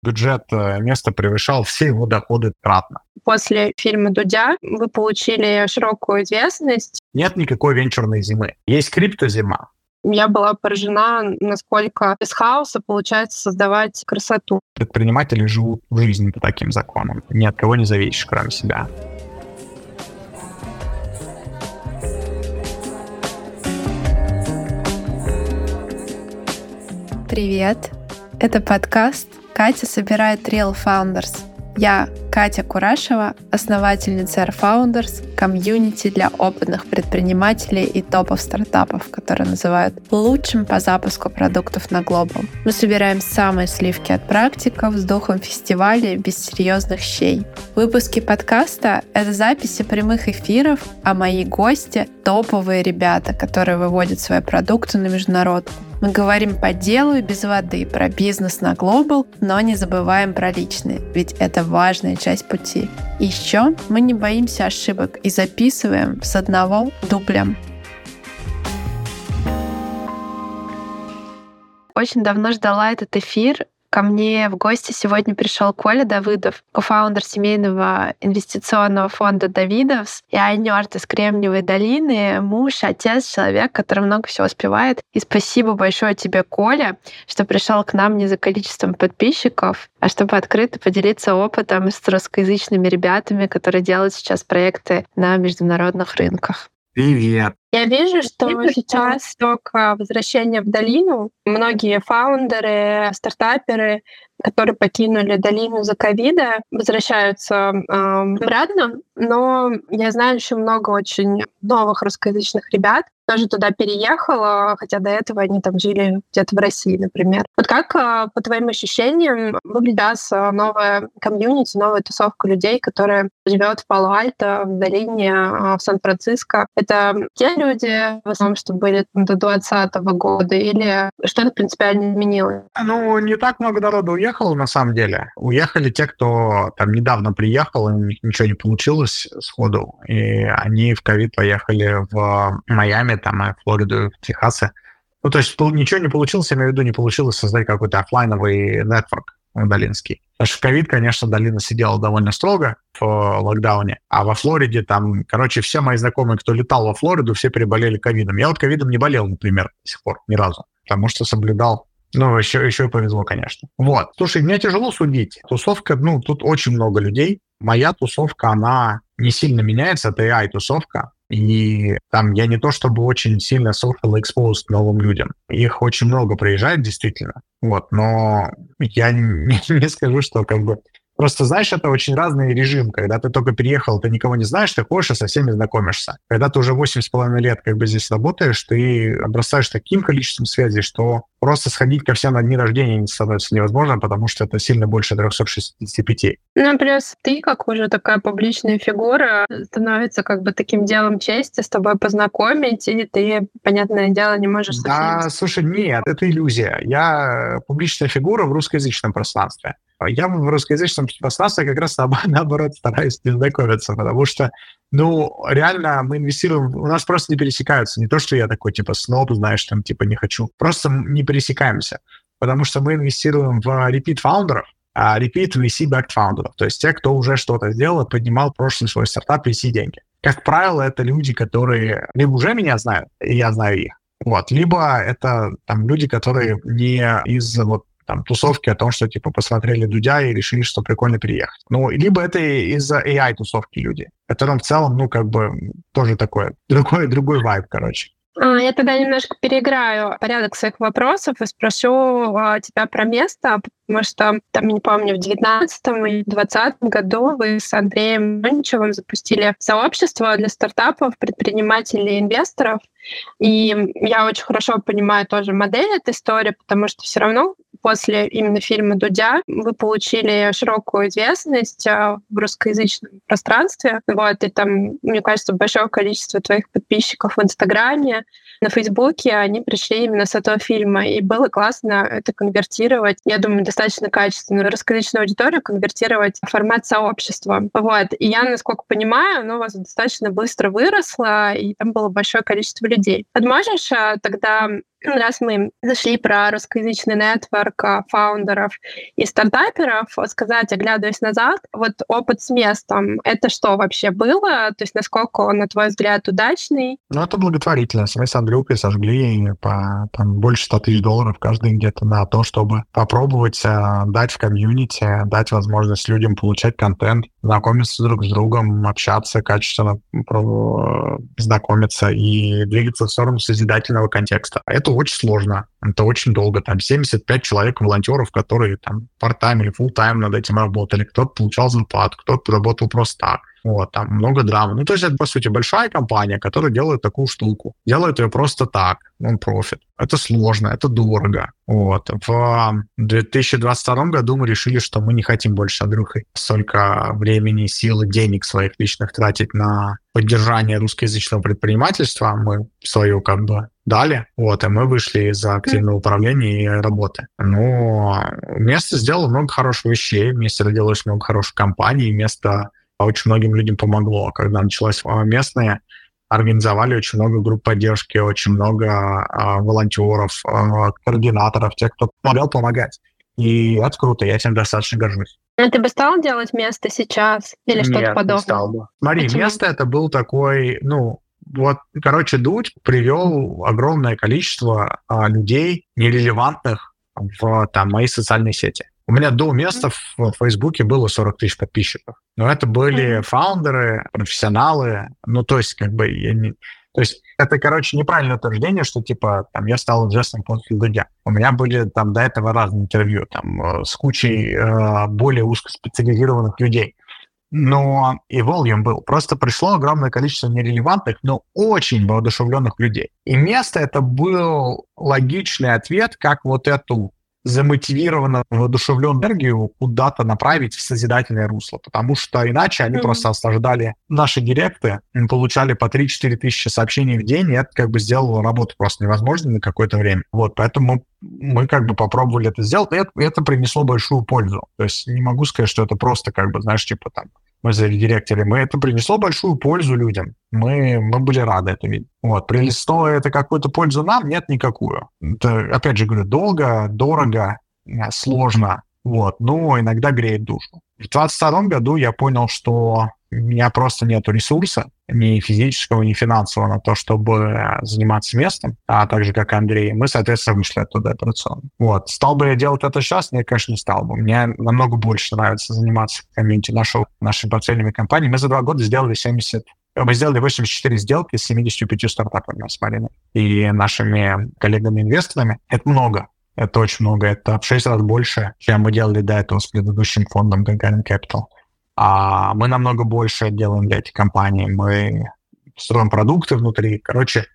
Бюджет э, места превышал все его доходы кратно. После фильма «Дудя» вы получили широкую известность. Нет никакой венчурной зимы. Есть криптозима. Я была поражена, насколько из хаоса получается создавать красоту. Предприниматели живут в жизни по таким законам. Ни от кого не зависишь, кроме себя. Привет! Это подкаст «Катя собирает Real Founders». Я Катя Курашева, основательница Air Founders, комьюнити для опытных предпринимателей и топов стартапов, которые называют лучшим по запуску продуктов на глобал. Мы собираем самые сливки от практиков с духом фестиваля без серьезных щей. Выпуски подкаста — это записи прямых эфиров, а мои гости — топовые ребята, которые выводят свои продукты на международку. Мы говорим по делу и без воды, про бизнес на глобал, но не забываем про личные, ведь это важная часть пути. Еще мы не боимся ошибок и записываем с одного дублем. Очень давно ждала этот эфир, Ко мне в гости сегодня пришел Коля Давыдов, кофаундер семейного инвестиционного фонда Давидовс и Айнёрт из Кремниевой долины, муж, отец, человек, который много всего успевает. И спасибо большое тебе, Коля, что пришел к нам не за количеством подписчиков, а чтобы открыто поделиться опытом с русскоязычными ребятами, которые делают сейчас проекты на международных рынках. Привет. Я вижу, что сейчас только возвращение в долину. Многие фаундеры, стартаперы, которые покинули долину за ковида, возвращаются э, обратно. Но я знаю еще много очень новых русскоязычных ребят, тоже туда переехала, хотя до этого они там жили где-то в России, например. Вот как, а, по твоим ощущениям, выглядит а, новая комьюнити, новая тусовка людей, которые живет в Пало-Альто, в долине, а, в Сан-Франциско? Это те люди, в основном, что были до 2020 года, или что-то принципиально изменилось? Ну, не так много народу уехало, на самом деле. Уехали те, кто там недавно приехал, и у них ничего не получилось сходу, и они в ковид поехали в Майами, там, и Флориду, Техасы. Ну, то есть ничего не получилось, я имею в виду, не получилось создать какой-то офлайновый нетворк долинский. Потому что ковид, конечно, долина сидела довольно строго в локдауне, а во Флориде там, короче, все мои знакомые, кто летал во Флориду, все переболели ковидом. Я вот ковидом не болел, например, до сих пор, ни разу, потому что соблюдал ну, еще, еще и повезло, конечно. Вот. Слушай, мне тяжело судить. Тусовка, ну, тут очень много людей. Моя тусовка, она не сильно меняется. Это AI-тусовка. И там я не то чтобы очень сильно social exposed новым людям. Их очень много приезжает, действительно. Вот, но я не, не скажу, что как бы Просто, знаешь, это очень разный режим. Когда ты только переехал, ты никого не знаешь, ты ходишь и со всеми знакомишься. Когда ты уже 8,5 лет как бы здесь работаешь, ты обрастаешь таким количеством связей, что просто сходить ко всем на дни рождения становится невозможно, потому что это сильно больше 365. Ну, плюс ты, как уже такая публичная фигура, становится как бы таким делом чести с тобой познакомить, и ты, понятное дело, не можешь... Да, слушай, нет, это иллюзия. Я публичная фигура в русскоязычном пространстве. Я в русскоязычном пространстве как раз наоборот стараюсь не знакомиться, потому что, ну, реально мы инвестируем, у нас просто не пересекаются. Не то, что я такой, типа, сноб, знаешь, там, типа, не хочу. Просто не пересекаемся, потому что мы инвестируем в repeat фаундеров, а repeat VC-backed фаундеров, то есть те, кто уже что-то сделал, поднимал прошлый свой стартап VC деньги. Как правило, это люди, которые либо уже меня знают, и я знаю их, вот, либо это там люди, которые не из вот там, тусовки о том, что, типа, посмотрели Дудя и решили, что прикольно переехать. Ну, либо это из-за AI-тусовки люди, которым в целом, ну, как бы, тоже такое, другой, другой вайб, короче. А, я тогда немножко переиграю порядок своих вопросов и спрошу а, тебя про место, потому что, там, не помню, в 19 и 20 году вы с Андреем Моничевым запустили сообщество для стартапов, предпринимателей инвесторов. И я очень хорошо понимаю тоже модель этой истории, потому что все равно после именно фильма «Дудя» вы получили широкую известность а, в русскоязычном пространстве. Вот, и там, мне кажется, большое количество твоих подписчиков в Инстаграме, на Фейсбуке, они пришли именно с этого фильма. И было классно это конвертировать, я думаю, достаточно качественно, русскоязычную аудиторию конвертировать в формат сообщества. Вот. И я, насколько понимаю, оно у вас достаточно быстро выросло, и там было большое количество людей. Можешь а, тогда раз мы зашли про русскоязычный нетворк а, фаундеров и стартаперов, сказать, оглядываясь назад, вот опыт с местом, это что вообще было? То есть насколько он, на твой взгляд, удачный? Ну, это благотворительность. Мы с Андрюкой сожгли по там, больше 100 тысяч долларов каждый где-то на то, чтобы попробовать э, дать в комьюнити, дать возможность людям получать контент, знакомиться друг с другом, общаться качественно, знакомиться и двигаться в сторону созидательного контекста. Это очень сложно, это очень долго. Там 75 человек волонтеров, которые там part-time или full-time над этим работали. Кто-то получал зарплату, кто-то работал просто так. Вот, там много драмы. Ну, то есть это, по сути, большая компания, которая делает такую штуку. Делает ее просто так, он профит. Это сложно, это дорого. Вот. В 2022 году мы решили, что мы не хотим больше с Андрюхой столько времени, силы, денег своих личных тратить на поддержание русскоязычного предпринимательства. Мы свою как бы дали, вот, и мы вышли из активного управления и работы. Но место сделало много хороших вещей, вместе родилось много хороших компаний, место очень многим людям помогло. Когда началась местная, организовали очень много групп поддержки, очень много а, волонтеров, а, координаторов, тех, кто помогал помогать. И это круто, я этим достаточно горжусь. А ты бы стал делать место сейчас или что-то подобное? не стал бы. Смотри, Почему? место это был такой, ну, вот, короче, Дудь привел огромное количество а, людей нерелевантных в там, мои социальные сети. У меня до места в Фейсбуке было 40 тысяч подписчиков. Но это были фаундеры, профессионалы. Ну, то есть, как бы, я не... То есть это, короче, неправильное утверждение, что, типа, там, я стал известным после Дудя. У меня были там до этого разные интервью, там, э, с кучей э, более узкоспециализированных людей. Но и volume был. Просто пришло огромное количество нерелевантных, но очень воодушевленных людей. И место это был логичный ответ, как вот эту замотивированно, воодушевленную энергию куда-то направить в созидательное русло, потому что иначе они mm-hmm. просто осаждали наши директы, получали по 3-4 тысячи сообщений в день, и это как бы сделало работу просто невозможной на какое-то время. Вот, поэтому мы как бы попробовали это сделать, и это, это принесло большую пользу. То есть не могу сказать, что это просто как бы, знаешь, типа там мы заредиректили, мы это принесло большую пользу людям. Мы, мы были рады это видеть. Вот, принесло это какую-то пользу нам? Нет, никакую. Это, опять же говорю, долго, дорого, э, сложно, вот, но иногда греет душу. В 2022 году я понял, что у меня просто нет ресурса, ни физического, ни финансового на то, чтобы заниматься местом, а так же, как Андрей. Мы, соответственно, вышли оттуда операционно. Вот. Стал бы я делать это сейчас? Нет, конечно, не стал бы. Мне намного больше нравится заниматься комьюнити нашего, нашими портфельными компаниями. Мы за два года сделали 70 мы сделали 84 сделки с 75 стартапами с Мариной и нашими коллегами-инвесторами. Это много. Это очень много. Это в 6 раз больше, чем мы делали до этого с предыдущим фондом Gagarin Capital. А мы намного больше делаем для этих компаний. Мы строим продукты внутри. Короче,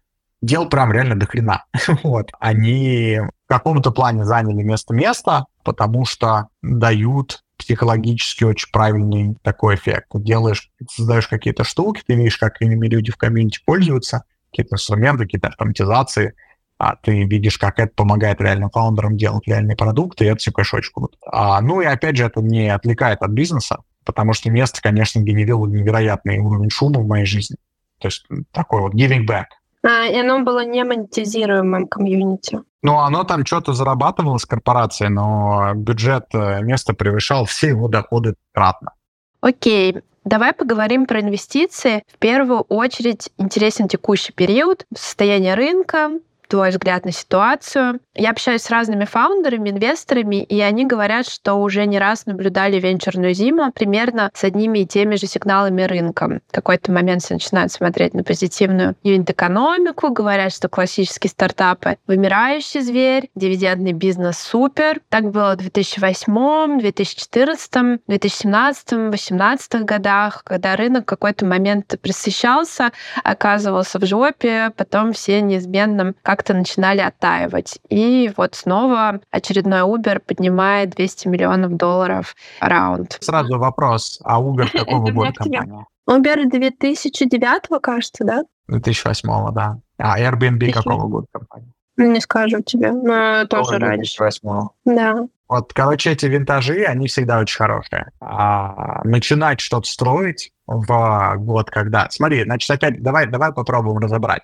дел прям реально до хрена. вот. Они в каком-то плане заняли место-место, потому что дают психологически очень правильный такой эффект. Ты делаешь, создаешь какие-то штуки, ты видишь, как ими люди в комьюнити пользуются, какие-то инструменты, какие-то автоматизации, а ты видишь, как это помогает реальным фаундерам делать реальные продукты, и это все, конечно, очень круто. А, ну и опять же, это не отвлекает от бизнеса, потому что место, конечно, генерило невероятный уровень шума в моей жизни. То есть такой вот giving back. А, и оно было не монетизируемым комьюнити. Ну, оно там что-то зарабатывало с корпорацией, но бюджет э, места превышал все его доходы кратно. Окей, Давай поговорим про инвестиции. В первую очередь интересен текущий период, состояние рынка, твой взгляд на ситуацию. Я общаюсь с разными фаундерами, инвесторами, и они говорят, что уже не раз наблюдали венчурную зиму примерно с одними и теми же сигналами рынка. В какой-то момент все начинают смотреть на позитивную юнит-экономику, говорят, что классические стартапы — вымирающий зверь, дивидендный бизнес — супер. Так было в 2008, 2014, 2017, 2018 годах, когда рынок в какой-то момент присыщался, оказывался в жопе, потом все неизменно как как-то начинали оттаивать. И вот снова очередной Uber поднимает 200 миллионов долларов раунд. Сразу вопрос. А Uber какого года компания? Uber 2009, кажется, да? 2008, да. А Airbnb какого года компания? Не скажу тебе, но тоже раньше. 2008. Да. Вот, короче, эти винтажи, они всегда очень хорошие. А начинать что-то строить в год, когда... Смотри, значит, опять давай, давай попробуем разобрать.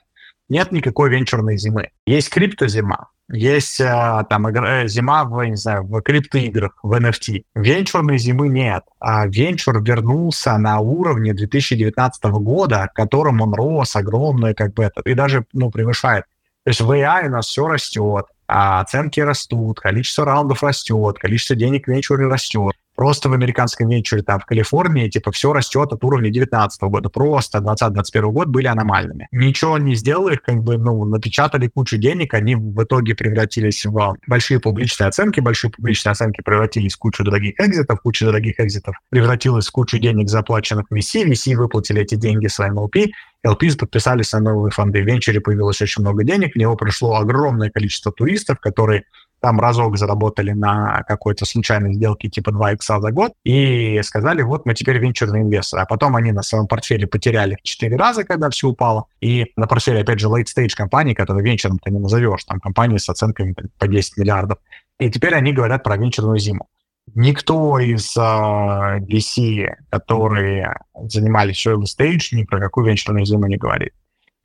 Нет никакой венчурной зимы. Есть криптозима, есть а, там игра, зима в, не знаю, в криптоиграх, в NFT. Венчурной зимы нет. А венчур вернулся на уровне 2019 года, к которому он рос огромное, как бы это, и даже, ну, превышает. То есть в AI у нас все растет, а оценки растут, количество раундов растет, количество денег в венчуре растет просто в американском венчуре, там, в Калифорнии, типа, все растет от уровня 2019 года. Просто 2020-2021 год были аномальными. Ничего не сделали, как бы, ну, напечатали кучу денег, они в итоге превратились в большие публичные оценки, большие публичные оценки превратились в кучу дорогих экзитов, куча дорогих экзитов превратилась в кучу денег, заплаченных VC, VC выплатили эти деньги своим LP, LPs подписались на новые фонды. В венчуре появилось очень много денег, в него пришло огромное количество туристов, которые там разок заработали на какой-то случайной сделке типа 2 икса за год и сказали, вот мы теперь венчурный инвестор. А потом они на своем портфеле потеряли в 4 раза, когда все упало. И на портфеле, опять же, late-stage компании, которые венчуром-то не назовешь, там компании с оценками по 10 миллиардов. И теперь они говорят про венчурную зиму. Никто из uh, VC, которые занимались early stage, ни про какую венчурную зиму не говорит.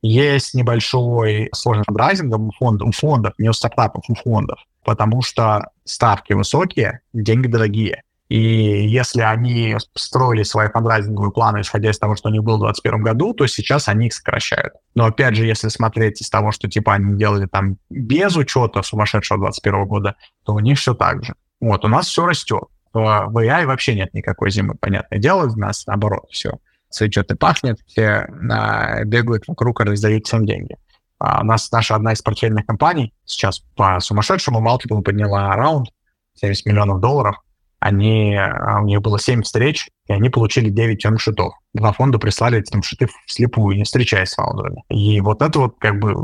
Есть небольшой сложный фандрайзинг у фондов, у фондов, не у стартапов, у фондов потому что ставки высокие, деньги дорогие. И если они строили свои фандрайзинговые планы, исходя из того, что у них было в 2021 году, то сейчас они их сокращают. Но опять же, если смотреть из того, что типа они делали там без учета сумасшедшего 2021 года, то у них все так же. Вот, у нас все растет. В AI вообще нет никакой зимы, понятное дело, у нас наоборот все цветет и пахнет, все а, бегают вокруг и раздают всем деньги. А у нас наша одна из портфельных компаний сейчас по сумасшедшему multiple подняла раунд 70 миллионов долларов. Они, а, у них было 7 встреч, и они получили 9 термшитов. Два фонда прислали эти термшиты вслепую, не встречаясь с фаундерами. И вот это вот как бы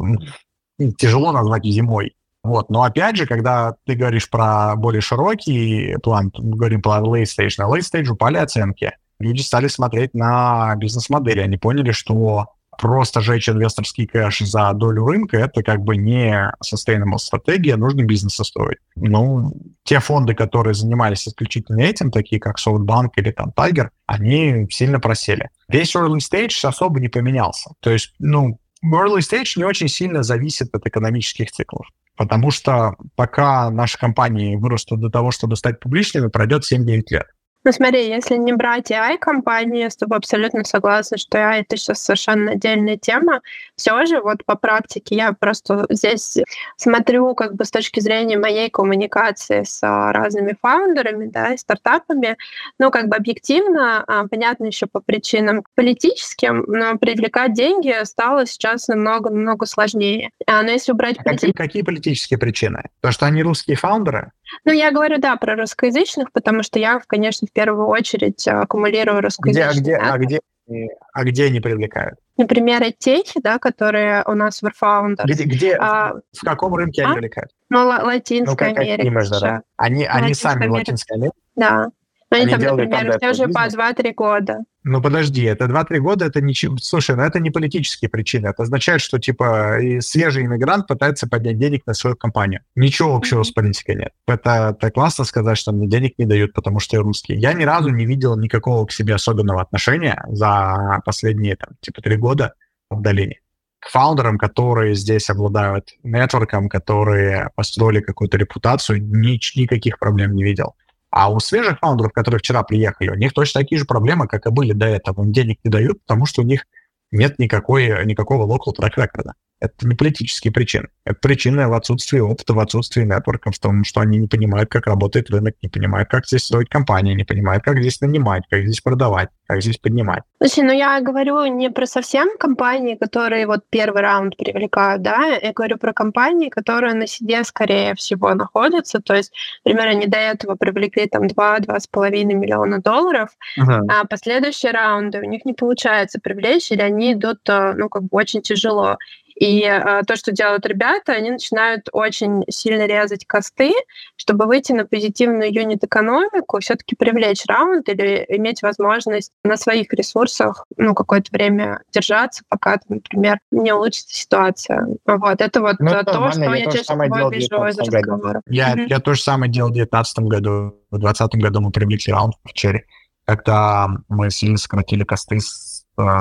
тяжело назвать зимой. Вот. Но опять же, когда ты говоришь про более широкий план, говорим про late stage, на late stage упали оценки. Люди стали смотреть на бизнес-модели. Они поняли, что просто жечь инвесторский кэш за долю рынка, это как бы не sustainable стратегия, нужно бизнес строить. Ну, те фонды, которые занимались исключительно этим, такие как SoftBank или там Tiger, они сильно просели. Весь early stage особо не поменялся. То есть, ну, early stage не очень сильно зависит от экономических циклов. Потому что пока наши компании вырастут до того, чтобы стать публичными, пройдет 7-9 лет. Ну смотри, если не брать AI-компании, я с тобой абсолютно согласна, что AI — это сейчас совершенно отдельная тема. Все же вот по практике я просто здесь смотрю как бы с точки зрения моей коммуникации с разными фаундерами, да, и стартапами, ну как бы объективно, а, понятно еще по причинам политическим, но привлекать деньги стало сейчас намного-намного сложнее. А, но если убрать... А какие, какие политические причины? То, что они русские фаундеры? Ну, я говорю, да, про русскоязычных, потому что я, конечно, в первую очередь э, аккумулирую русскоязычных. Где, а, где, а, где, а где они привлекают? Например, техи, да, которые у нас в Founders. Где, где а, в каком рынке а? они привлекают? Ну, Латинская ну, Америка. Они, они сами в Латинской Америке? Да. Они, они там, например, все уже по 2-3 года. Ну, подожди, это 2-3 года, это ничего... Слушай, ну это не политические причины. Это означает, что, типа, свежий иммигрант пытается поднять денег на свою компанию. Ничего общего mm-hmm. с политикой нет. Это, это классно сказать, что мне денег не дают, потому что я русский. Я ни разу не видел никакого к себе особенного отношения за последние, там, типа, 3 года в долине к фаундерам, которые здесь обладают нетворком, которые построили какую-то репутацию, ни, никаких проблем не видел. А у свежих фаундеров, которые вчера приехали, у них точно такие же проблемы, как и были до этого. Им денег не дают, потому что у них нет никакой, никакого track record. Это не политические причины. Это причины в отсутствии опыта, в отсутствии нетворка, в том, что они не понимают, как работает рынок, не понимают, как здесь строить компании, не понимают, как здесь нанимать, как здесь продавать, как здесь поднимать. Слушай, ну я говорю не про совсем компании, которые вот первый раунд привлекают, да, я говорю про компании, которые на себе, скорее всего, находятся, то есть, например, они до этого привлекли там 2-2,5 миллиона долларов, uh-huh. а последующие раунды у них не получается привлечь, или они идут, э, ну, как бы очень тяжело. И э, то, что делают ребята, они начинают очень сильно резать косты, чтобы выйти на позитивную юнит-экономику, все-таки привлечь раунд или иметь возможность на своих ресурсах ну, какое-то время держаться, пока, например, не улучшится ситуация. Вот, это вот ну, то, что я чаще всего вижу из разговора. Я, mm-hmm. я то же самое делал в 2019 году. В 2020 году мы привлекли раунд в Черри, когда мы сильно сократили косты с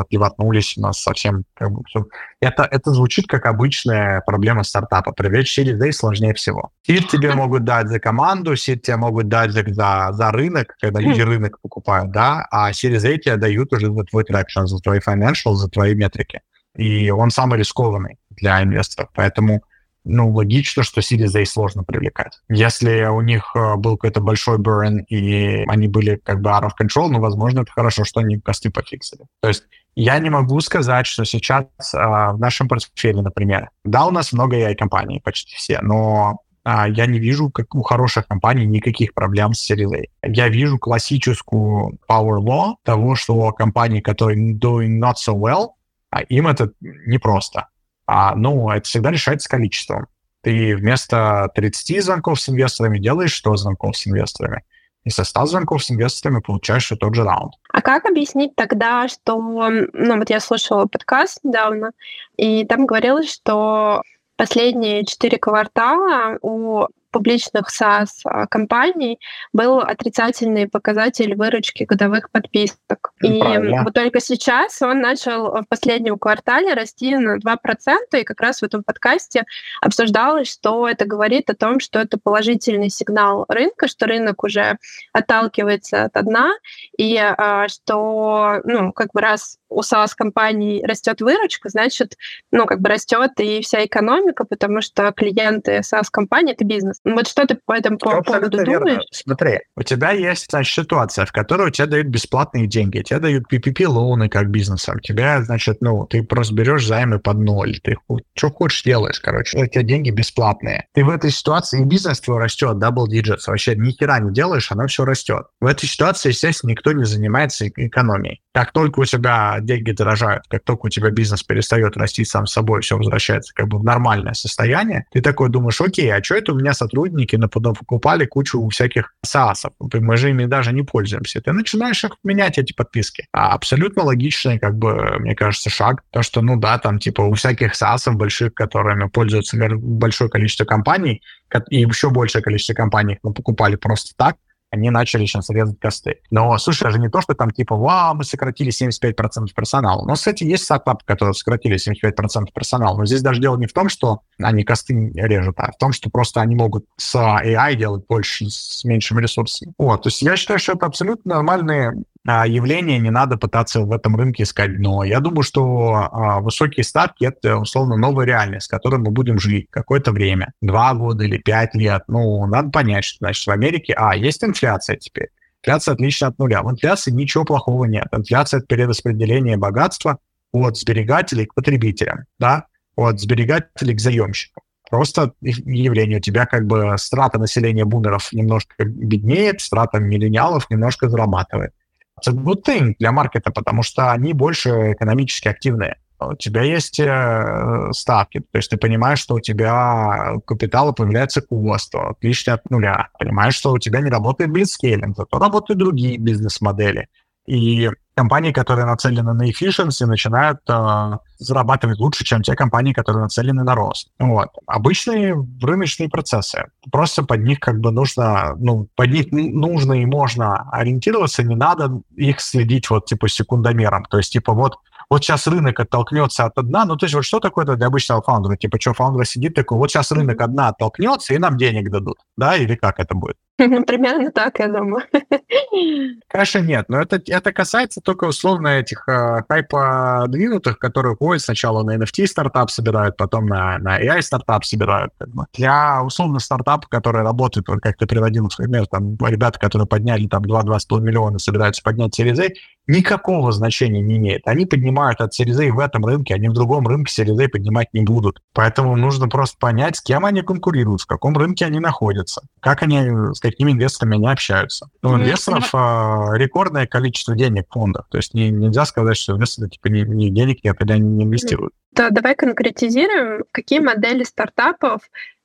пивотнулись у нас совсем как бы все. Это, это звучит как обычная проблема стартапа. Привлечь Series A сложнее всего. Сид тебе могут дать за команду, сид тебе могут дать за, за, за рынок, когда люди рынок покупают, да, а Series A тебе дают уже за твой traction, за твои financial, за твои метрики. И он самый рискованный для инвесторов. Поэтому ну, логично, что Series A сложно привлекать. Если у них э, был какой-то большой burn, и они были как бы out of control, ну, возможно, это хорошо, что они косты пофиксили. То есть я не могу сказать, что сейчас а, в нашем портфеле, например, да, у нас много AI-компаний, почти все, но а, я не вижу, как у хороших компаний, никаких проблем с Series. Я вижу классическую power law того, что компании, которые doing not so well, а им это непросто. А, ну, это всегда решается количеством. Ты вместо 30 звонков с инвесторами делаешь 100 звонков с инвесторами. И со 100 звонков с инвесторами получаешь тот же раунд. А как объяснить тогда, что... Ну, вот я слушала подкаст недавно, и там говорилось, что последние четыре квартала у публичных SaaS-компаний был отрицательный показатель выручки годовых подписок. И Правильно. вот только сейчас он начал в последнем квартале расти на 2%, и как раз в этом подкасте обсуждалось, что это говорит о том, что это положительный сигнал рынка, что рынок уже отталкивается от дна, и а, что, ну, как бы раз у SaaS-компаний растет выручка, значит, ну, как бы растет и вся экономика, потому что клиенты SaaS-компаний — это бизнес. Вот что ты по этому по поводу верно. думаешь? Смотри, у тебя есть, значит, ситуация, в которой у тебя дают бесплатные деньги, тебе дают PPP-лоуны как бизнесом, тебя, значит, ну, ты просто берешь займы под ноль, ты что хочешь делаешь, короче, у тебя деньги бесплатные. Ты в этой ситуации, и бизнес твой растет, double digits, вообще ни хера не делаешь, оно все растет. В этой ситуации, естественно, никто не занимается экономией. Как только у тебя деньги дорожают, как только у тебя бизнес перестает расти сам собой, все возвращается как бы в нормальное состояние, ты такой думаешь, окей, а что это у меня сотрудники покупали кучу всяких САСов, мы же ими даже не пользуемся. Ты начинаешь их менять, эти подписки. А абсолютно логичный, как бы, мне кажется, шаг. То, что, ну да, там, типа, у всяких САСов больших, которыми пользуются большое количество компаний, и еще большее количество компаний мы покупали просто так, они начали сейчас резать косты. Но, слушай, даже не то, что там типа, вау, мы сократили 75% персонала. Но, кстати, есть стартапы, которые сократили 75% персонала. Но здесь даже дело не в том, что они косты режут, а в том, что просто они могут с AI делать больше с меньшими ресурсами. Вот, то есть я считаю, что это абсолютно нормальные а, явление, не надо пытаться в этом рынке искать дно. Я думаю, что а, высокие ставки — это, условно, новая реальность, с которой мы будем жить какое-то время. Два года или пять лет. Ну, надо понять, что, значит, в Америке, а, есть инфляция теперь. Инфляция отлично от нуля. В инфляции ничего плохого нет. Инфляция — это перераспределение богатства от сберегателей к потребителям, да, от сберегателей к заемщикам. Просто явление. У тебя как бы страта населения бумеров немножко беднеет, страта миллениалов немножко зарабатывает it's a good thing для маркета, потому что они больше экономически активные. У тебя есть э, ставки, то есть ты понимаешь, что у тебя капитала появляется кост, отлично от нуля. Понимаешь, что у тебя не работает блицкейлинг, зато работают другие бизнес-модели. И компании, которые нацелены на efficiency, начинают э, зарабатывать лучше, чем те компании, которые нацелены на рост. Вот. Обычные рыночные процессы. Просто под них как бы нужно, ну, под них нужно и можно ориентироваться, не надо их следить вот типа секундомером. То есть типа вот вот сейчас рынок оттолкнется от одна, ну, то есть вот что такое это для обычного фаундера? Типа, что фаундер сидит такой, вот сейчас рынок одна оттолкнется, и нам денег дадут, да, или как это будет? Примерно так, я думаю. Конечно, нет, но это, это касается только условно этих э, хайпа двинутых, которые ходят сначала на NFT стартап собирают, потом на, на AI стартап собирают. Для условно стартапа, который работает, вот как ты приводил пример, там ребята, которые подняли там 2-2,5 миллиона, собираются поднять Series A, никакого значения не имеет. Они поднимают от Series A в этом рынке, они в другом рынке Series A поднимать не будут. Поэтому нужно просто понять, с кем они конкурируют, в каком рынке они находятся, как они, с какими инвесторами они общаются. У ну, инвесторов а, рекордное количество денег в фондах. То есть не, нельзя сказать, что инвесторы типа ни, ни денег нет, или они не инвестируют. Да, давай конкретизируем, какие модели стартапов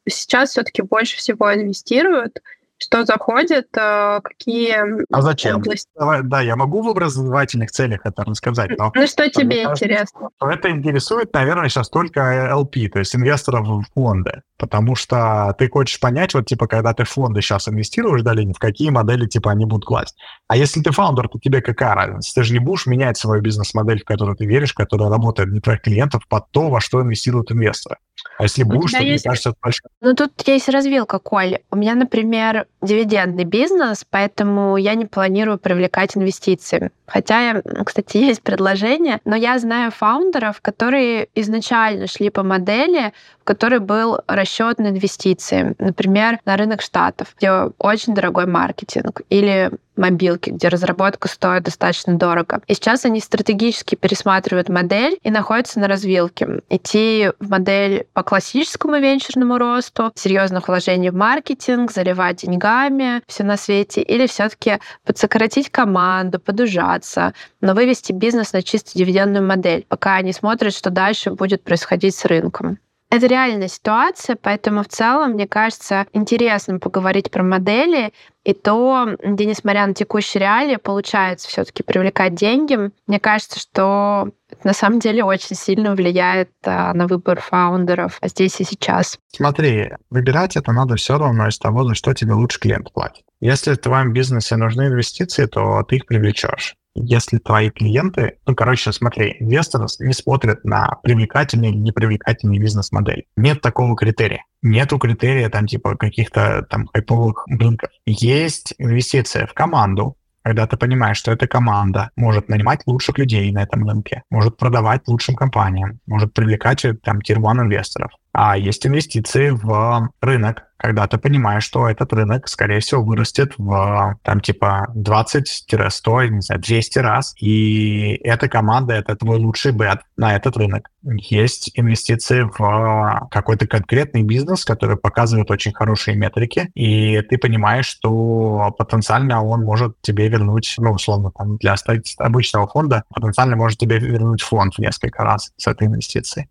сейчас все-таки больше всего инвестируют, что заходит, э, какие А зачем? Области. Давай, да, я могу в образовательных целях это рассказать. Но, ну, что тебе кажется, интересно? Это интересует, наверное, сейчас только LP, то есть инвесторов в фонды. Потому что ты хочешь понять, вот, типа, когда ты в фонды сейчас инвестируешь, далее, в какие модели, типа, они будут класть. А если ты фаундер, то тебе какая разница? Ты же не будешь менять свою бизнес-модель, в которую ты веришь, которая работает для твоих клиентов, под то, во что инвестируют инвесторы. А если будешь, то, есть... мне кажется, это большое. Ну, тут есть развилка, Коль. У меня, например, дивидендный бизнес, поэтому я не планирую привлекать инвестиции. Хотя, кстати, есть предложение, но я знаю фаундеров, которые изначально шли по модели, в которой был расчет на инвестиции. Например, на рынок Штатов, где очень дорогой маркетинг, или мобилки, где разработка стоит достаточно дорого. И сейчас они стратегически пересматривают модель и находятся на развилке. Идти в модель по классическому венчурному росту, серьезных вложений в маркетинг, заливать деньгами, все на свете, или все-таки подсократить команду, подужаться, но вывести бизнес на чисто дивидендную модель, пока они смотрят, что дальше будет происходить с рынком. Это реальная ситуация, поэтому в целом, мне кажется, интересным поговорить про модели и то, где, несмотря на текущие реалии, получается все таки привлекать деньги. Мне кажется, что это на самом деле очень сильно влияет а, на выбор фаундеров здесь и сейчас. Смотри, выбирать это надо все равно из того, за что тебе лучше клиент платит. Если в твоем бизнесе нужны инвестиции, то ты их привлечешь если твои клиенты, ну, короче, смотри, инвесторы не смотрят на привлекательный или непривлекательный бизнес-модель. Нет такого критерия. Нету критерия там типа каких-то там хайповых рынков. Есть инвестиция в команду, когда ты понимаешь, что эта команда может нанимать лучших людей на этом рынке, может продавать лучшим компаниям, может привлекать там тир-1 инвесторов. А есть инвестиции в рынок, когда ты понимаешь, что этот рынок, скорее всего, вырастет в там типа 20-100, не знаю, 200 раз, и эта команда — это твой лучший бет на этот рынок. Есть инвестиции в какой-то конкретный бизнес, который показывает очень хорошие метрики, и ты понимаешь, что потенциально он может тебе вернуть, ну, условно, там, для обычного фонда, потенциально может тебе вернуть фонд в несколько раз с этой инвестицией.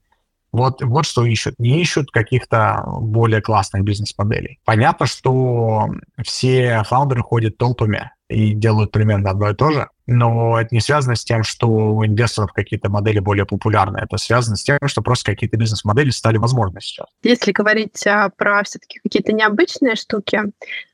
Вот, вот что ищут. Не ищут каких-то более классных бизнес-моделей. Понятно, что все фаундеры ходят толпами и делают примерно одно и то же, но это не связано с тем, что у инвесторов какие-то модели более популярны. Это связано с тем, что просто какие-то бизнес-модели стали возможны сейчас. Если говорить а, про все-таки какие-то необычные штуки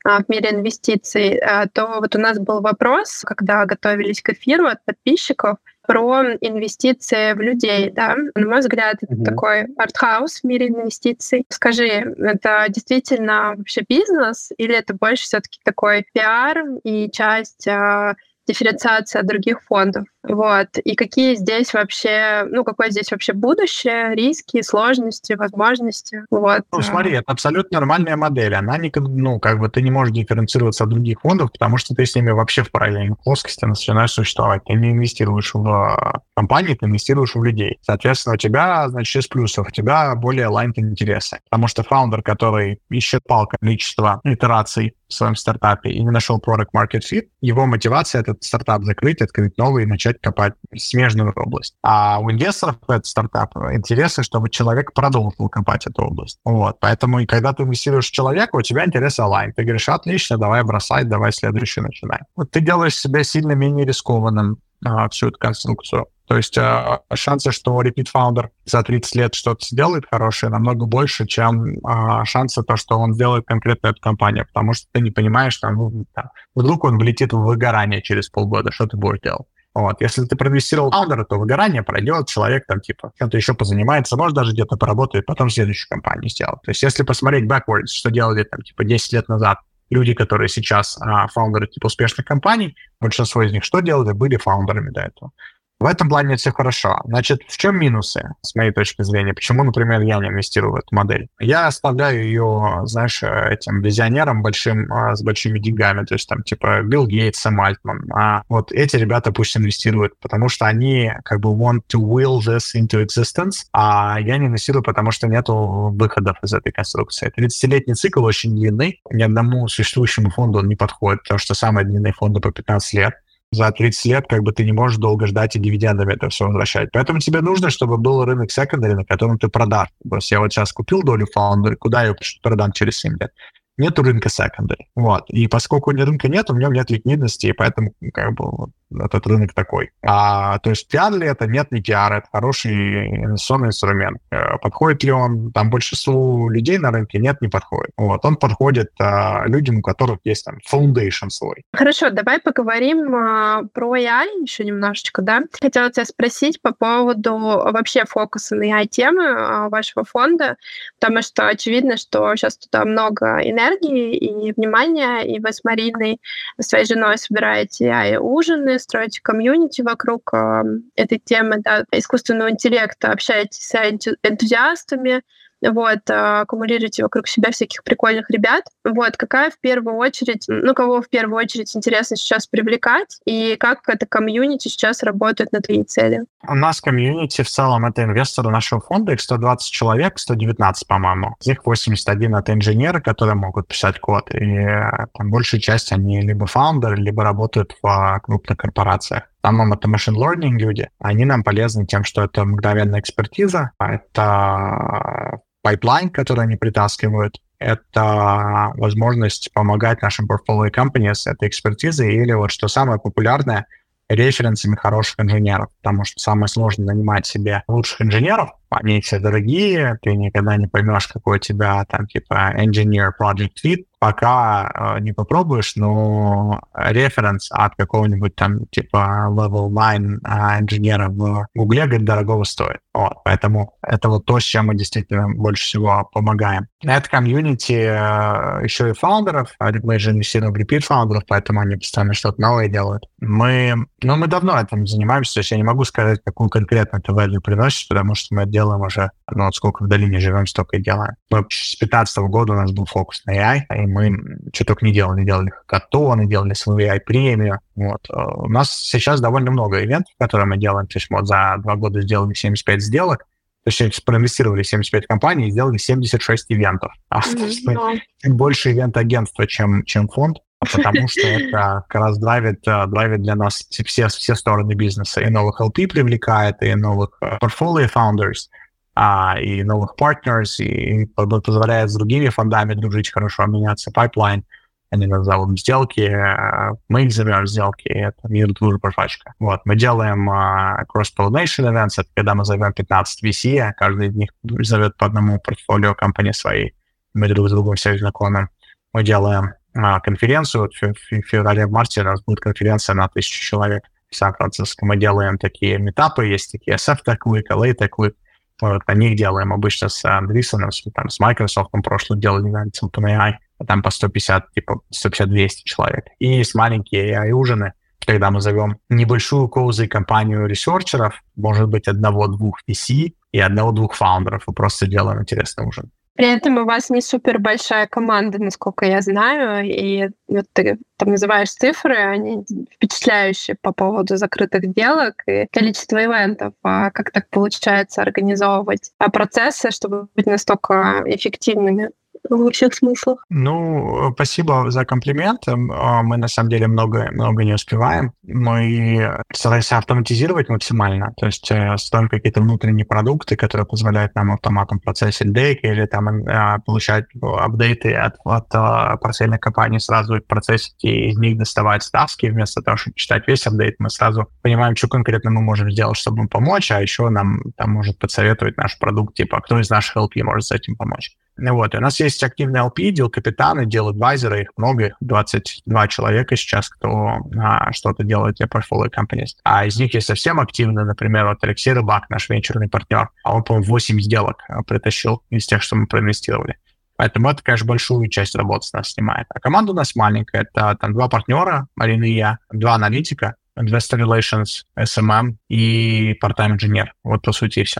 а, в мире инвестиций, а, то вот у нас был вопрос, когда готовились к эфиру от подписчиков, про инвестиции в людей, да. На мой взгляд, это mm-hmm. такой артхаус в мире инвестиций. Скажи, это действительно вообще бизнес или это больше все-таки такой пиар и часть а, дифференциация от других фондов. Вот. И какие здесь вообще, ну, какое здесь вообще будущее, риски, сложности, возможности. Вот. Ну, смотри, это абсолютно нормальная модель. Она не, ну, как бы ты не можешь дифференцироваться от других фондов, потому что ты с ними вообще в параллельной плоскости начинаешь существовать. Ты не инвестируешь в компании, ты инвестируешь в людей. Соответственно, у тебя, значит, из плюсов, у тебя более aligned интересы. Потому что фаундер, который ищет палка количество итераций в своем стартапе и не нашел product market fit, его мотивация этот стартап закрыть, открыть новый и начать копать смежную область. А у инвесторов этот стартап интересы, чтобы человек продолжил копать эту область. Вот. Поэтому и когда ты инвестируешь в человека, у тебя интересы align. Ты говоришь, отлично, давай бросай, давай следующий начинай. Вот ты делаешь себя сильно менее рискованным а, всю эту конструкцию. То есть э, шансы, что repeat founder за 30 лет что-то сделает хорошее, намного больше, чем э, шансы, то, что он сделает конкретно эту компанию, потому что ты не понимаешь, там, ну, там, вдруг он влетит в выгорание через полгода, что ты будешь делать? Вот. Если ты проинвестировал фаундера, то выгорание пройдет, человек там типа чем-то еще позанимается, может даже где-то поработает, потом следующую компанию сделать. То есть если посмотреть backwards, что делали там типа 10 лет назад люди, которые сейчас а, фаундеры типа успешных компаний, большинство из них что делали? Были фаундерами до этого. В этом плане все хорошо. Значит, в чем минусы, с моей точки зрения? Почему, например, я не инвестирую в эту модель? Я оставляю ее, знаешь, этим визионерам большим, а, с большими деньгами, то есть там типа Билл Гейтс, Сэм Альтман. А вот эти ребята пусть инвестируют, потому что они как бы want to will this into existence, а я не инвестирую, потому что нету выходов из этой конструкции. 30-летний цикл очень длинный, ни одному существующему фонду он не подходит, потому что самые длинные фонды по 15 лет за 30 лет как бы ты не можешь долго ждать и дивидендами это все возвращать. Поэтому тебе нужно, чтобы был рынок секондари, на котором ты продашь. То есть я вот сейчас купил долю фаундера, куда я продам через 7 лет? Нету рынка секондари. Вот. И поскольку рынка нет, у меня нет ликвидности, и поэтому как бы вот, этот рынок такой. А, то есть пиар ли это? Нет, не пиар, это хороший инвестиционный инструмент. Э, подходит ли он там большинству людей на рынке? Нет, не подходит. Вот, он подходит а, людям, у которых есть там foundation свой. Хорошо, давай поговорим а, про AI еще немножечко, да? Хотела тебя спросить по поводу вообще фокуса на AI-темы а, вашего фонда, потому что очевидно, что сейчас туда много энергии и внимания, и вы с Мариной, своей женой собираете AI-ужины, строите комьюнити вокруг э, этой темы да, искусственного интеллекта, общаетесь с энтузиастами, вот, а, аккумулируйте вокруг себя всяких прикольных ребят. Вот, какая в первую очередь, ну, кого в первую очередь интересно сейчас привлекать, и как это комьюнити сейчас работает на твои цели? У нас комьюнити в целом это инвесторы нашего фонда, их 120 человек, 119, по-моему. Из них 81 это инженеры, которые могут писать код, и э, там большая часть они либо founder ы, либо работают в а, крупных корпорациях. Там это machine learning люди. Они нам полезны тем, что это мгновенная экспертиза, это pipeline, который они притаскивают, это возможность помогать нашим компаниям с этой экспертизой или вот что самое популярное, референсами хороших инженеров, потому что самое сложное нанимать себе лучших инженеров, они все дорогие, ты никогда не поймешь, какой у тебя там типа engineer project fit, пока э, не попробуешь, но референс от какого-нибудь там типа level 9 э, инженера в Гугле, говорит, дорогого стоит. Вот, поэтому это вот то, с чем мы действительно больше всего помогаем. Это комьюнити э, еще и фаундеров, мы же инвестируем в repeat фаундеров, поэтому они постоянно что-то новое делают. Мы, ну, мы давно этим занимаемся, то есть я не могу сказать, какую конкретно это value приносит, потому что мы это делаем уже, ну, вот сколько в долине живем, столько и делаем. Мы с 15 года у нас был фокус на AI, и мы что только не делали. Делали хакатоны, делали свою AI-премию. Вот. Э, у нас сейчас довольно много ивентов, которые мы делаем. То есть вот за два года сделали 75 сделок, то есть проинвестировали 75 компаний и сделали 76 ивентов. А, mm-hmm. больше ивент-агентства, чем, чем фонд, потому что это как раз драйвит, э, драйвит для нас все, все стороны бизнеса. И новых LP привлекает, и новых portfolio uh, founders – а, и новых партнеров, и позволяет с другими фондами дружить, хорошо меняться pipeline. Они нас зовут сделки, а, мы их зовем сделки, это мир, дружба, жвачка. Вот, мы делаем uh, cross-pollination events, это когда мы зовем 15 VC, а каждый из них зовет по одному портфолио компании своей. Мы друг с другом все знакомы. Мы делаем конференцию, в, в феврале, в марте у нас будет конференция на тысячу человек в Сан-Франциско. Мы делаем такие митапы, есть такие SF Tech Week, LA Tech Week, вот, на них делаем обычно с Andreessen ом, с, там, с Microsoft, прошлый делали на OpenAI, а там по 150, типа 150-200 человек. И с маленькие AI-ужины, когда мы зовем небольшую cozy компанию researcher ов, может быть, одного-двух VC и одного-двух founder ов, и просто делаем интересный ужин. При этом у вас не супер большая команда, насколько я знаю, и вот ты там называешь цифры, они впечатляющие по поводу закрытых сделок и количества ивентов. А как так получается организовывать процессы, чтобы быть настолько эффективными? Во всех смыслах. Ну, спасибо за комплимент. А, мы на самом деле много, много не успеваем. Мы стараемся автоматизировать максимально, то есть э, строим какие-то внутренние продукты, которые позволяют нам автоматом процессить дейки или там э, получать апдейты от, от э, портфельной компании, сразу процессить и из них доставать ставки, вместо того, чтобы читать весь апдейт, мы сразу понимаем, что конкретно мы можем сделать, чтобы им помочь, а еще нам там может подсоветовать наш продукт, типа, кто из наших LP может с этим помочь. Вот, и у нас есть активные LP, дел капитаны, дел адвайзеры, их много, их 22 человека сейчас, кто а, что-то делает для portfolio companies. А из них есть совсем активные, например, вот Алексей Рыбак, наш венчурный партнер, а он, по-моему, 8 сделок а, притащил из тех, что мы проинвестировали. Поэтому это, конечно, большую часть работы с нас снимает. А команда у нас маленькая. Это там два партнера, Марина и я, два аналитика, Investor Relations, SMM и part-time инженер. Вот, по сути, и все.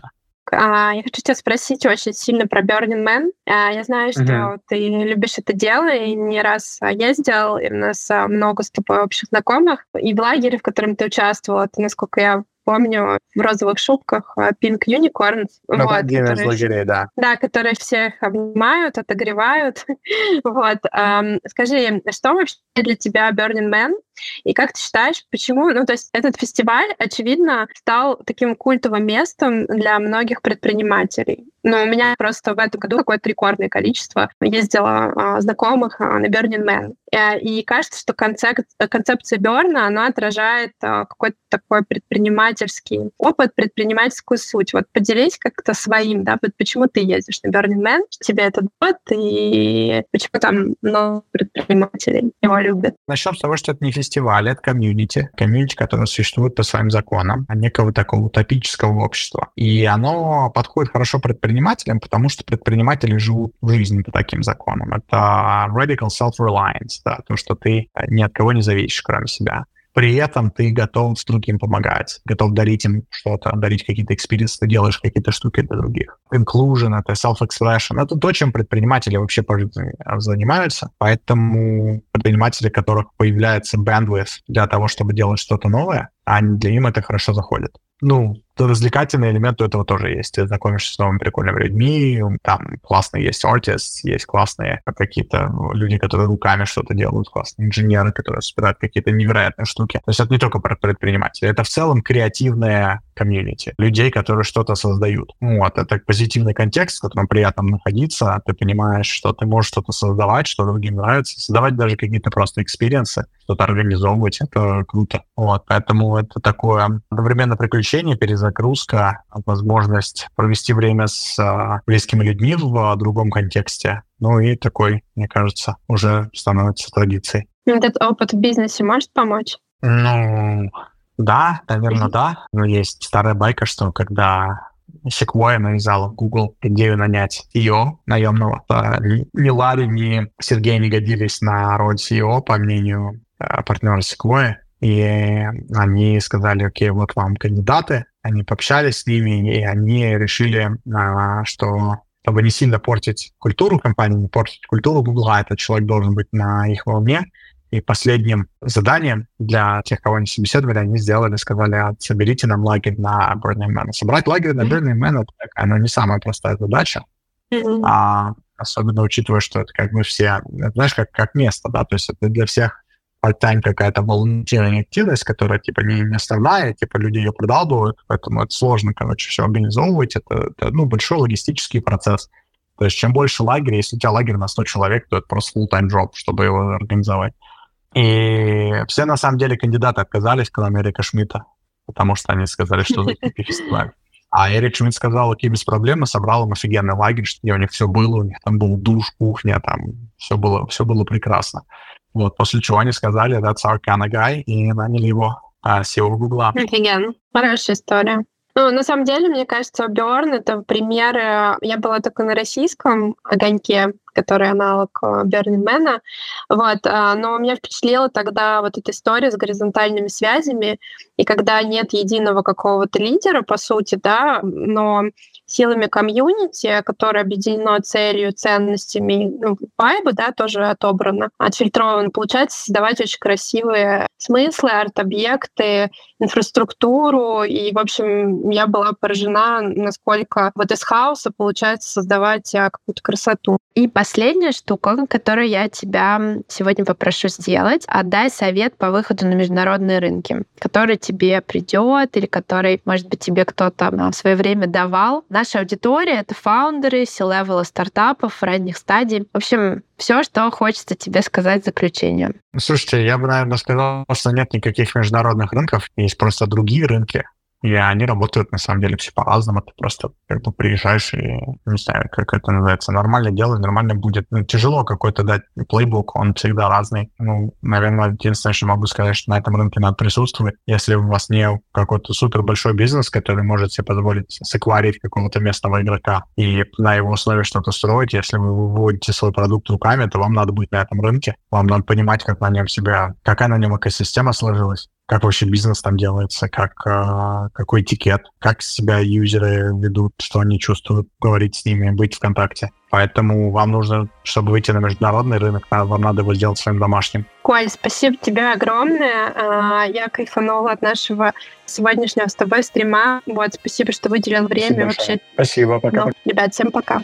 А, я хочу тебя спросить очень сильно про Burning Man. А, я знаю, что uh-huh. ты любишь это дело, и не раз ездил, и у нас много с тобой общих знакомых. И в лагере, в котором ты участвовала, ты, насколько я помню, в розовых шубках а, Pink Unicorns. Ну, вот, которые, из лагерей, да. Да, которые всех обнимают, отогревают. вот. Um, скажи, что вообще для тебя Burning Man? И как ты считаешь, почему, ну, то есть этот фестиваль, очевидно, стал таким культовым местом для многих предпринимателей. Но у меня просто в этом году какое-то рекордное количество ездила а, знакомых а, на Burning Man. Э, и кажется, что концеп, концепция Burn а, она отражает а, какой-то такой предпринимательский опыт, предпринимательскую суть. Вот поделись как-то своим, да, вот почему ты ездишь на Burning Man, тебе это дает, и почему там много предпринимателей его любят. С того, что это не фестиваль, это комьюнити. Комьюнити, которое существует по своим законам, а некого такого утопического общества. И оно подходит хорошо предпринимателям, потому что предприниматели живут в жизни по таким законам. Это radical self-reliance, да, то, что ты ни от кого не зависишь, кроме себя при этом ты готов с другим помогать, готов дарить им что-то, дарить какие-то experience ы, делаешь какие-то штуки для других. Inclusion, это self-expression, это то, чем предприниматели вообще по жизни занимаются. Поэтому предприниматели, у которых появляется bandwidth для того, чтобы делать что-то новое, они для им это хорошо заходит. Ну, развлекательный элемент у этого тоже есть. Ты знакомишься с новыми прикольными людьми, там классные есть artists, есть классные какие-то люди, которые руками что-то делают, классные инженеры, которые собирают какие-то невероятные штуки. То есть это не только про предпринимателей, это в целом креативная комьюнити, людей, которые что-то создают. Вот, это позитивный контекст, в котором приятно находиться, ты понимаешь, что ты можешь что-то создавать, что другим нравится, создавать даже какие-то просто experience ы, что-то организовывать, это круто. Вот, поэтому это такое одновременно приключение, перезагрузка, возможность провести время с а, близкими людьми в другом контексте. Ну и такой, мне кажется, уже становится традицией. Этот опыт в бизнесе может помочь? Ну, да, наверное, да. Но есть старая байка, что когда Sequoia навязала Google идею нанять CEO наемного, ни Ларри, ни Сергей не годились на роль CEO, по мнению э, партнера Sequoia. И они сказали, окей, вот вам кандидаты. Они пообщались с ними, и они решили, а, что чтобы не сильно портить культуру компании, не портить культуру Google, этот человек должен быть на их волне, и последним заданием для тех, кого они собеседовали, они сделали, сказали, «А, соберите нам лагерь на Burning Man. Собрать лагерь на Burning Man — это такая, ну, не самая простая задача, mm-hmm. а, особенно учитывая, что это как бы все, знаешь, как, как место, да, то есть это для всех part-time какая-то волонтерная активность, которая, типа, не, не оставляет, типа, люди ее продалбывают, поэтому это сложно, короче, все организовывать, это, это, ну, большой логистический процесс. То есть чем больше лагеря, если у тебя лагерь на 100 человек, то это просто full-time job, чтобы его организовать. И все, на самом деле, кандидаты отказались, кроме Эрика Шмидта, потому что они сказали, что за фестиваль. А Эрик Шмидт сказал, окей, без проблем, собрал им офигенный лагерь, что у них все было, у них там был душ, кухня, там все было, все было прекрасно. Вот, после чего они сказали, that's our kind of guy, и наняли его а, SEO Гугла. Офигенно. Хорошая история. Ну, на самом деле, мне кажется, Бёрн — это пример... Э, я была только на российском огоньке, который аналог Burning э. Вот. А, но меня впечатлила тогда вот эта история с горизонтальными связями, и когда нет единого какого-то лидера, по сути, да, но силами комьюнити, которое объединено целью, ценностями, ну, вайбы, да, тоже отобрано, отфильтровано, получается создавать очень красивые смыслы, арт-объекты, инфраструктуру, и, в общем, я была поражена, насколько вот из хаоса получается создавать а, какую-то красоту. И последняя штука, которую я тебя сегодня попрошу сделать, отдай совет по выходу на международные рынки, который тебе придет или который, может быть, тебе кто-то в свое время давал. Наша аудитория — это фаундеры, C-level стартапов, ранних стадий. В общем, все, что хочется тебе сказать в заключение. Слушайте, я бы, наверное, сказал, что нет никаких международных рынков, есть просто другие рынки, и они работают, на самом деле, все по-разному. Ты просто как бы приезжаешь и, не знаю, как это называется, нормально делай, нормально будет. Ну, тяжело какой-то дать плейбук, он всегда разный. Ну, наверное, единственное, что могу сказать, что на этом рынке надо присутствовать. Если у вас не какой-то супер большой бизнес, который может себе позволить секварить какого-то местного игрока и на его условиях что-то строить, если вы выводите свой продукт руками, то вам надо быть на этом рынке. Вам надо понимать, как на нем себя, какая на нем экосистема сложилась как вообще бизнес там делается, как, э, какой этикет, как себя юзеры ведут, что они чувствуют, говорить с ними, быть в контакте. Поэтому вам нужно, чтобы выйти на международный рынок, вам надо его сделать своим домашним. Коль, спасибо тебе огромное. А, я кайфанула от нашего сегодняшнего с тобой стрима. Вот, спасибо, что выделил время. Спасибо, вообще. спасибо пока. Ну, ребят, всем пока.